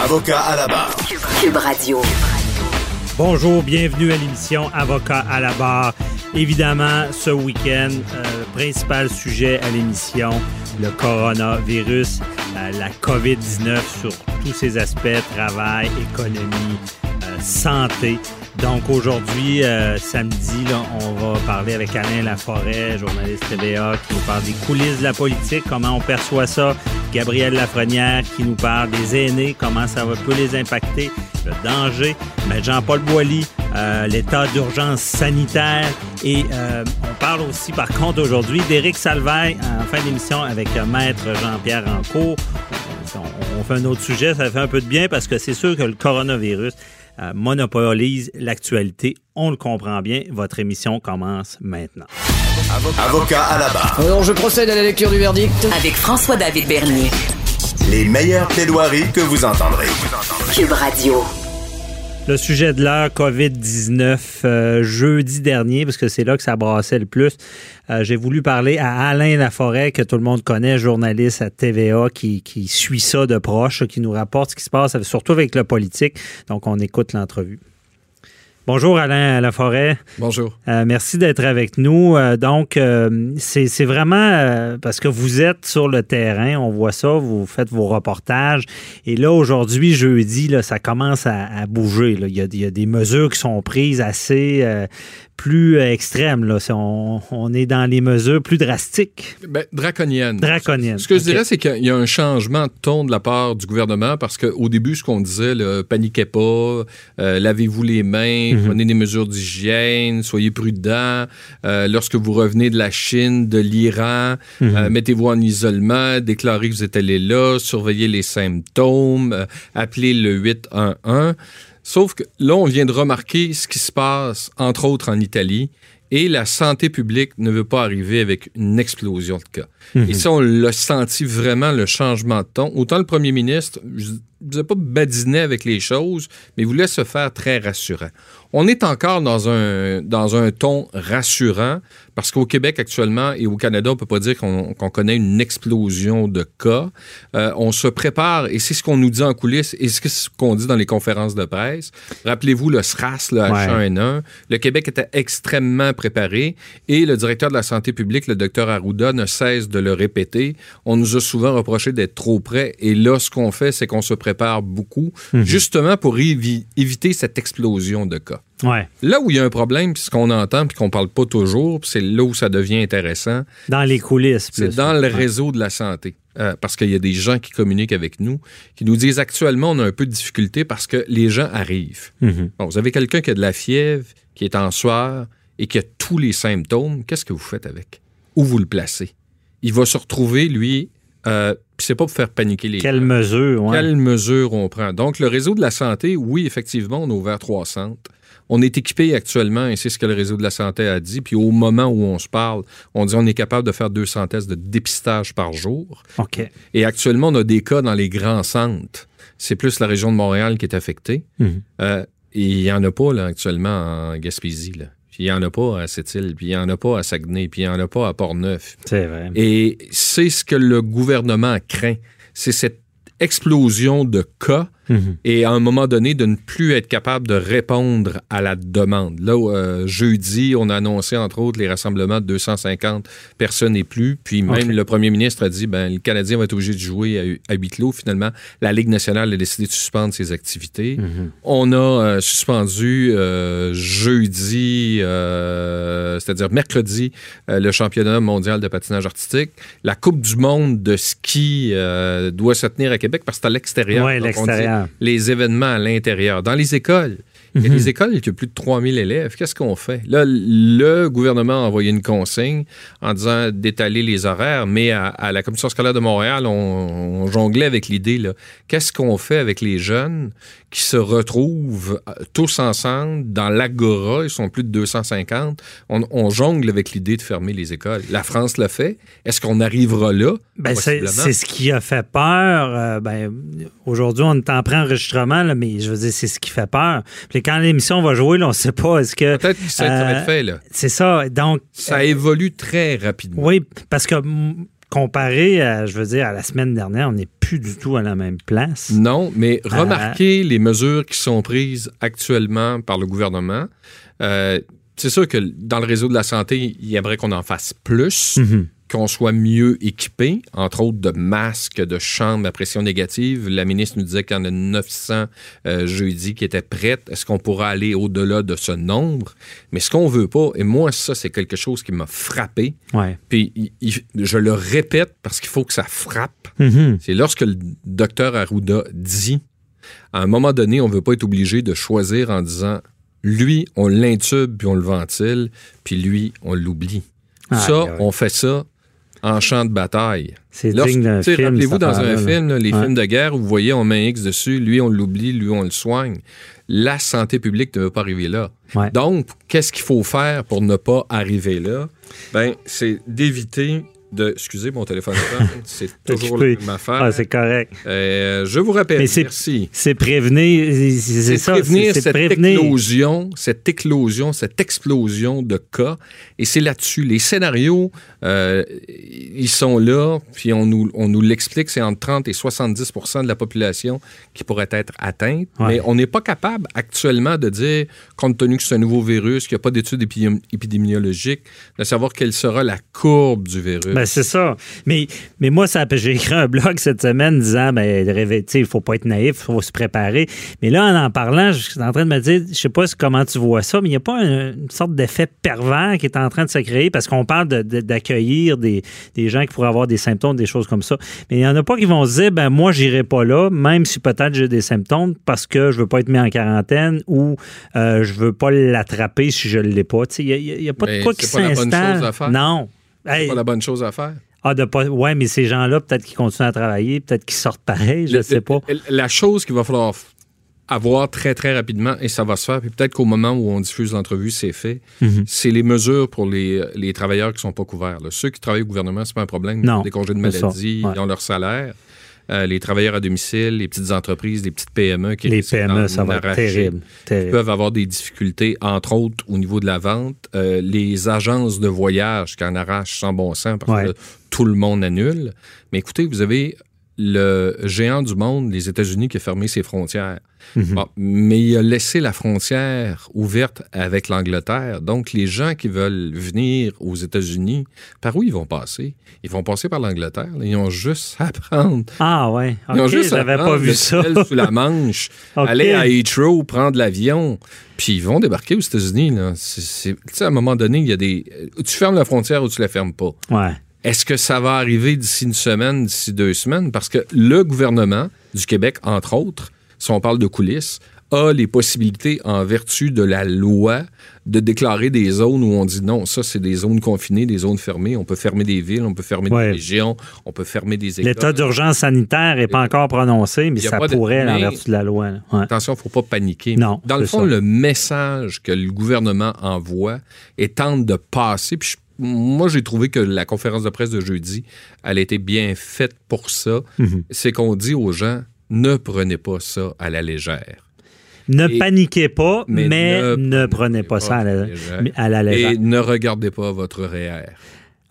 Avocat à la barre. Cube Radio. Bonjour, bienvenue à l'émission Avocat à la barre. Évidemment, ce week-end, euh, principal sujet à l'émission, le coronavirus, euh, la COVID-19 sur tous ses aspects, travail, économie, euh, santé. Donc aujourd'hui, euh, samedi, là, on va parler avec Alain Laforêt, journaliste TVA, qui nous parle des coulisses de la politique, comment on perçoit ça. Gabriel Lafrenière qui nous parle des aînés, comment ça va peut les impacter, le danger. Mais Jean-Paul Boilly, euh, l'état d'urgence sanitaire. Et euh, on parle aussi, par contre, aujourd'hui d'Éric Salvaille en fin d'émission avec euh, Maître Jean-Pierre Rancourt. On, on fait un autre sujet, ça fait un peu de bien parce que c'est sûr que le coronavirus euh, monopolise l'actualité. On le comprend bien. Votre émission commence maintenant. Avocat à la barre. Alors je procède à la lecture du verdict. Avec François-David Bernier. Les meilleures plaidoiries que vous entendrez. Cube Radio. Le sujet de l'heure, COVID-19, euh, jeudi dernier, parce que c'est là que ça brassait le plus, euh, j'ai voulu parler à Alain Laforêt, que tout le monde connaît, journaliste à TVA, qui, qui suit ça de proche, qui nous rapporte ce qui se passe, surtout avec le politique. Donc, on écoute l'entrevue. Bonjour Alain Laforêt. Bonjour. Euh, merci d'être avec nous. Euh, donc, euh, c'est vraiment parce que vous êtes sur le terrain, on voit ça, vous faites vos reportages. Et là, aujourd'hui, jeudi, là, ça commence à, à bouger. là. Il, y a, il y a des mesures qui sont prises assez plus extrêmes. Là. On, on est dans les mesures plus drastiques. Ben, draconienne. Draconiennes. Ce que je dirais, c'est qu'il y a un changement de ton de la part du gouvernement parce qu'au début, ce qu'on disait, paniquez pas, lavez-vous les mains, Mhm. prenez des mesures d'hygiène, soyez prudents. Euh, lorsque vous revenez de la Chine, de l'Iran, Mhm. euh, mettez-vous en isolement, déclarez que vous êtes allé là, surveillez les symptômes, euh, appelez le 811. Sauf que là, on vient de remarquer ce qui se passe, entre autres en Italie, et la santé publique ne veut pas arriver avec une explosion de cas. Et ça, on l'a senti vraiment, le changement de ton. Autant le premier ministre, vous ai pas badiné avec les choses, mais voulait se faire très rassurant. On est encore dans un, dans un ton rassurant parce qu'au Québec actuellement et au Canada, on peut pas dire qu'on qu'on connaît une explosion de cas. Euh, on se prépare et c'est ce qu'on nous dit en coulisses et c'est ce qu'on dit dans les conférences de presse. Rappelez-vous le SRAS, le H1N1. Le Québec était extrêmement préparé et le directeur de la santé publique, le docteur Arruda, ne cesse de le répéter. On nous a souvent reproché d'être trop près et là, ce qu'on fait, c'est qu'on se prépare beaucoup justement pour évi- éviter cette explosion de cas. Ouais. Là où il y a un problème, puis ce qu'on entend, puis qu'on parle pas toujours, c'est là où ça devient intéressant, Dans les coulisses. c'est dans le réseau de la santé. Euh, parce qu'il y a des gens qui communiquent avec nous, qui nous disent actuellement, on a un peu de difficulté parce que les gens arrivent. Mhm. Bon, vous avez quelqu'un qui a de la fièvre, qui est en sueur et qui a tous les symptômes. Qu'est-ce que vous faites avec? Où vous le placez? Il va se retrouver, lui, euh, puis c'est pas pour faire paniquer les Quelle gens. mesure, ouais. Quelles mesures on prend? Donc, le réseau de la santé, oui, effectivement, on a ouvert trois centres. On est équipé actuellement, et c'est ce que le réseau de la santé a dit. Puis au moment où on se parle, on dit on est capable de faire 200 tests de dépistage par jour. OK. Et actuellement, on a des cas dans les grands centres. C'est plus la région de Montréal qui est affectée. Mhm. Euh, et il n'y en a pas là, actuellement en Gaspésie. Là. Puis il n'y en a pas à Sept-Îles, puis il n'y en a pas à Saguenay, puis il n'y en a pas à Port-Neuf. C'est vrai. Et c'est ce que le gouvernement craint. C'est cette explosion de cas Mhm. et à un moment donné de ne plus être capable de répondre à la demande. Là, euh, jeudi, on a annoncé entre autres les rassemblements de 250 personnes et plus, puis même le premier ministre a dit ben le Canadien va être obligé de jouer à, à huis clos. Finalement, la Ligue nationale a décidé de suspendre ses activités. On a euh, suspendu euh, jeudi, c'est-à-dire mercredi, le championnat mondial de patinage artistique. La Coupe du monde de ski doit se tenir à Québec parce que c'est à l'extérieur. Ouais, l'extérieur. Les événements à l'intérieur. Dans les écoles, il y a Mhm. des écoles qui ont plus de 3000 élèves. Qu'est-ce qu'on fait? Là, le gouvernement a envoyé une consigne en disant d'étaler les horaires, mais à, à la Commission scolaire de Montréal, on, on jonglait avec l'idée, là, qu'est-ce qu'on fait avec les jeunes qui se retrouvent euh, tous ensemble dans l'agora, ils sont plus de 250. On, on jongle avec l'idée de fermer les écoles. La France l'a fait. Est-ce qu'on arrivera là? Ben, c'est ce qui a fait peur. Euh, ben, Aujourd'hui, on est en pré-enregistrement, mais je veux dire, c'est ce qui fait peur. Quand l'émission va jouer, là, on ne sait pas. Est-ce que. Peut-être que ça, va Euh, être fait, là. C'est ça. Donc. Ça évolue très rapidement. Oui, parce que comparé, à, je veux dire, à la semaine dernière, on n'est plus du tout à la même place. Non, mais Ah. remarquez les mesures qui sont prises actuellement par le gouvernement. Euh, c'est sûr que dans le réseau de la santé, il aimerait qu'on en fasse plus, Mhm. Qu'on soit mieux équipé, entre autres de masques, de chambres à pression négative. La ministre nous disait qu'il y en a 900 euh, jeudi qui étaient prêtes. Est-ce qu'on pourra aller au-delà de ce nombre? Mais ce qu'on veut pas, et moi, ça, c'est quelque chose qui m'a frappé, Ouais. puis il- il- je le répète parce qu'il faut que ça frappe. Mhm. C'est lorsque le docteur Arruda dit, à un moment donné, on ne veut pas être obligé de choisir en disant, lui, on l'intube puis on le ventile, puis lui, on l'oublie. Ah, ça, ouais. on fait ça en champ de bataille. C'est digne d'un film. Rappelez-vous dans un là. film, là, les Ouais. films de guerre, où vous voyez, on met un X dessus, lui, on l'oublie, lui, on le soigne. La santé publique ne veut pas arriver là. Ouais. Donc, qu'est-ce qu'il faut faire pour ne pas arriver là? Ben, c'est d'éviter de. Excusez mon téléphone, c'est toujours même affaire. Ah, c'est correct. Euh, je vous rappelle, Mais merci. C'est prévenir. C'est ça. prévenir cette prévenir. éclosion, cette éclosion, cette explosion de cas. Et c'est là-dessus. Les scénarios, euh, ils sont là, puis on nous, on nous l'explique, c'est entre 30 et 70% de la population qui pourrait être atteinte. Ouais. Mais on n'est pas capable actuellement de dire, compte tenu que c'est un nouveau virus, qu'il n'y a pas d'études épidémi- épidémiologiques, de savoir quelle sera la courbe du virus. Ben, c'est ça. Mais, mais moi, ça, j'ai écrit un blog cette semaine disant ben, il faut pas être naïf, il faut se préparer. Mais là, en en parlant, je suis en train de me dire, je sais pas comment tu vois ça, mais il n'y a pas un- une sorte d'effet pervers qui est en train de se créer parce qu'on parle de- de- d'accueillir des, des gens qui pourraient avoir des symptômes, des choses comme ça. Mais il n'y en a pas qui vont se dire, ben moi, j'irai pas là, même si peut-être j'ai des symptômes parce que je veux pas être mis en quarantaine ou euh, je veux pas l'attraper si je l'ai pas. Il n'y a, pas Mais de quoi qui pas s'installe. chose c'est pas la bonne chose à faire. ah, de pas. Ouais, mais ces gens-là, peut-être qu'ils continuent à travailler, peut-être qu'ils sortent pareil, je ne sais pas. La chose qu'il va falloir avoir très, très rapidement, et ça va se faire, puis peut-être qu'au moment où on diffuse l'entrevue, c'est fait, Mhm. c'est les mesures pour les, les travailleurs qui ne sont pas couverts. là. Ceux qui travaillent au gouvernement, c'est pas un problème. Ils ont des congés de maladie, ouais. ils ont leur salaire. Euh, les travailleurs à domicile, les petites entreprises, les petites PME qui Les risquent PME, d'en ça va être arracher, terrible. Ils terrible. peuvent avoir des difficultés, entre autres au niveau de la vente. Euh, les agences de voyage qui en arrachent sans bon sens parce Ouais. que tout le monde annule. Mais écoutez, vous avez le géant du monde, les États-Unis, qui a fermé ses frontières. Mhm. Bon, mais il a laissé la frontière ouverte avec l'Angleterre. Donc, les gens qui veulent venir aux États-Unis, par où ils vont passer? Ils vont passer par l'Angleterre. Ils ont juste à prendre. Ah, ouais. Ils ont juste à prendre pas vu le ça. sous la Manche, aller à Heathrow, prendre l'avion, puis ils vont débarquer aux États-Unis. Tu sais, à un moment donné, il y a des. Tu fermes la frontière ou tu la fermes pas. Ouais. Est-ce que ça va arriver d'ici une semaine, d'ici deux semaines? Parce que le gouvernement du Québec, entre autres, si on parle de coulisses, a les possibilités, en vertu de la loi, de déclarer des zones où on dit non, ça, c'est des zones confinées, des zones fermées. On peut fermer des villes, on peut fermer Ouais. des régions, on peut fermer des écoles. L'état d'urgence sanitaire n'est pas encore prononcé, mais ça pas de- pourrait, en vertu de la loi. Ouais. Attention, il ne faut pas paniquer. Non, Dans le fond, ça. le message que le gouvernement envoie et tente de passer, puis je- moi, j'ai trouvé que la conférence de presse de jeudi, elle a été bien faite pour ça. Mhm. C'est qu'on dit aux gens, ne prenez pas ça à la légère. Ne Et- paniquez pas, mais, Mais ne, ne prenez pas ça à la, légère. à la légère. Et ne regardez pas votre REER.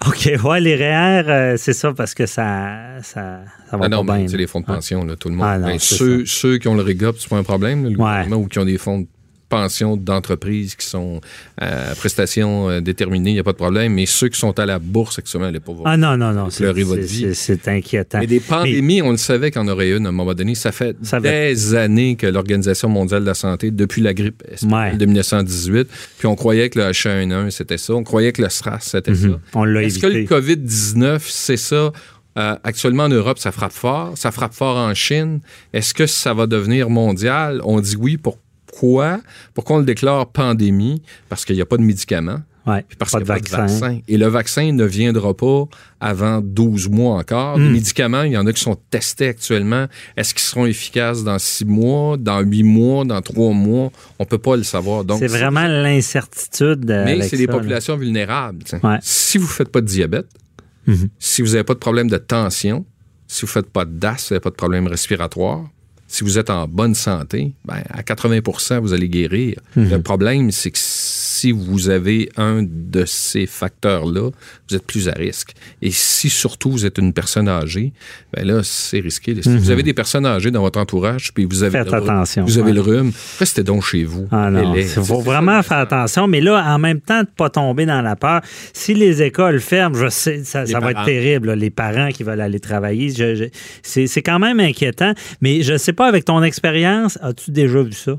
OK, ouais, les REER, euh, c'est ça parce que ça, ça, ça va Ah non, pas bien. c'est les fonds de pension, là, tout le monde. Ah non, Ben, ceux, ceux qui ont le REGOP, c'est pas un problème, là, le Ouais. ou qui ont des fonds de pension d'entreprise qui sont euh, à prestations euh, déterminées, il n'y a pas de problème. Mais ceux qui sont à la bourse actuellement, les pauvres. Ah non, non, non, c'est votre vie. c'est- inquiétant. Mais des pandémies, on le savait qu'on aurait une à un moment donné. Ça fait Ça fait- des années que l'Organisation mondiale de la santé, depuis la grippe Ouais. de 1918, puis on croyait que le H1N1, c'était ça. On croyait que le SRAS, c'était ça. Mhm. On l'a Est-ce que le évité. COVID-19, c'est ça? Euh, actuellement, en Europe, ça frappe fort. Ça frappe fort en Chine. Est-ce que ça va devenir mondial? On dit oui. Pourquoi? Pourquoi on le déclare pandémie? Parce qu'il n'y a pas de médicaments. Ouais, parce qu'il de n'y a pas de vaccin. Et le vaccin ne viendra pas avant 12 mois encore. Hmm. Les médicaments, il y en a qui sont testés actuellement. Est-ce qu'ils seront efficaces dans 6 mois, dans 8 mois, dans 3 mois? On ne peut pas le savoir. Donc, C'est vraiment l'incertitude. euh, mais c'est des là. populations vulnérables. Ouais. Si vous ne faites pas de diabète, Mhm. si vous n'avez pas de problème de tension, si vous ne faites pas d'asthme, vous n'avez pas de problème respiratoire, si vous êtes en bonne santé, ben, à 80% vous allez guérir. Mhm. Le problème, c'est que si vous avez un de ces facteurs-là, vous êtes plus à risque. Et si surtout vous êtes une personne âgée, ben là, c'est risqué. Si vous avez des personnes âgées dans votre entourage, puis vous avez, Mhm. Faites le, attention, vous avez ouais. le rhume, restez donc chez vous. Ah il faut vraiment faire attention. Mais là, en même temps, de ne pas tomber dans la peur. Si les écoles ferment, je sais, ça, va être terrible. là, les parents qui veulent aller travailler, c'est c'est quand même inquiétant. Mais je ne sais pas, avec ton expérience, as-tu déjà vu ça?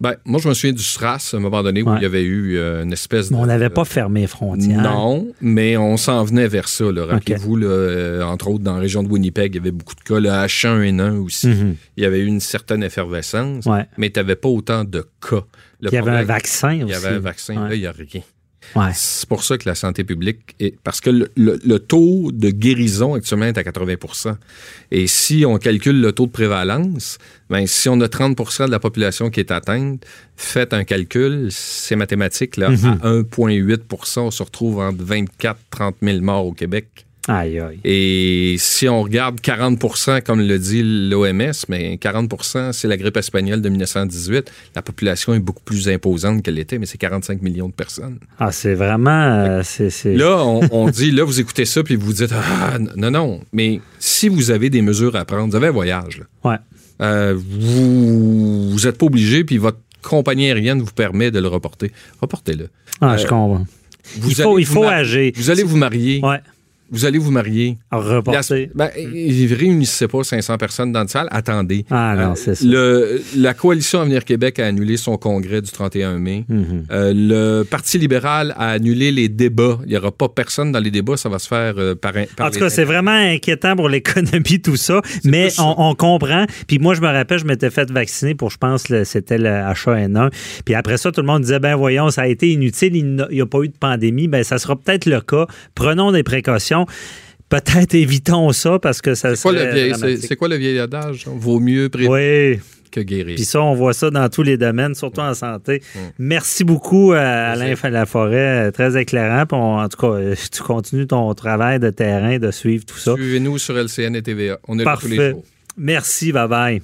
Ben, moi, je me souviens du SRAS, à un moment donné, où Ouais. il y avait eu euh, une espèce de... On n'avait pas fermé les frontières. Non, mais on s'en venait vers ça. Rappelez-vous, euh, entre autres, dans la région de Winnipeg, il y avait beaucoup de cas. Le H1N1 aussi. Mhm. Il y avait eu une certaine effervescence, Ouais. mais tu n'avais pas autant de cas. Le Il y avait un vaccin Il aussi. y avait un vaccin. Ouais. Là, il n'y a rien. Ouais. C'est pour ça que la santé publique est. Parce que le, le- le taux de guérison actuellement est à 80% Et si on calcule le taux de prévalence, ben, si on a 30% de la population qui est atteinte, faites un calcul, c'est mathématique, là, Mhm. à 1,8% on se retrouve entre 24 30 000 morts au Québec. Aïe, aïe. Et si on regarde 40% comme le dit l'OMS, mais 40% c'est la grippe espagnole de 1918, la population est beaucoup plus imposante qu'elle était, mais c'est 45 millions de personnes. Ah, c'est vraiment. euh, Là, on, on dit, là, vous écoutez ça, puis vous dites, ah, non, non. Mais si vous avez des mesures à prendre, vous avez un voyage, là. Ouais. Euh, vous n'êtes pas obligé, puis votre compagnie aérienne vous permet de le reporter. Reportez-le. Ah, je Euh, comprends. Vous Il faut, allez il vous faut agir. Vous allez vous marier. Ouais. Vous allez vous marier. Reporter. La- ben, ils réunissez pas 500 personnes dans une salle. Attendez. Ah non, Euh, c'est ça. le- la coalition Avenir Québec a annulé son congrès du 31 mai. Mhm. Euh, le Parti libéral a annulé les débats. Il n'y aura pas personne dans les débats. Ça va se faire euh, par, un- par En tout cas, c'est vraiment inquiétant pour l'économie, tout ça. Mais on, on comprend. Puis moi, je me rappelle, je m'étais fait vacciner pour, je pense, c'était le H1N1. Puis après ça, tout le monde disait, ben voyons, ça a été inutile, il n'y a pas eu de pandémie. Ben ça sera peut-être le cas. Prenons des précautions. Peut-être évitons ça parce que ça C'est quoi, le vieil, c'est, dramatique. c'est quoi le vieil adage? Vaut mieux prévenir Oui. que guérir. Puis ça, on voit ça dans tous les domaines, surtout en santé. Merci beaucoup, euh, Alain Laforêt. euh, Très éclairant. Puis on- en tout cas, euh, tu continues ton travail de terrain, de suivre tout ça. Suivez-nous sur LCN et TVA. On est là tous les Parfait. jours. Merci, bye bye.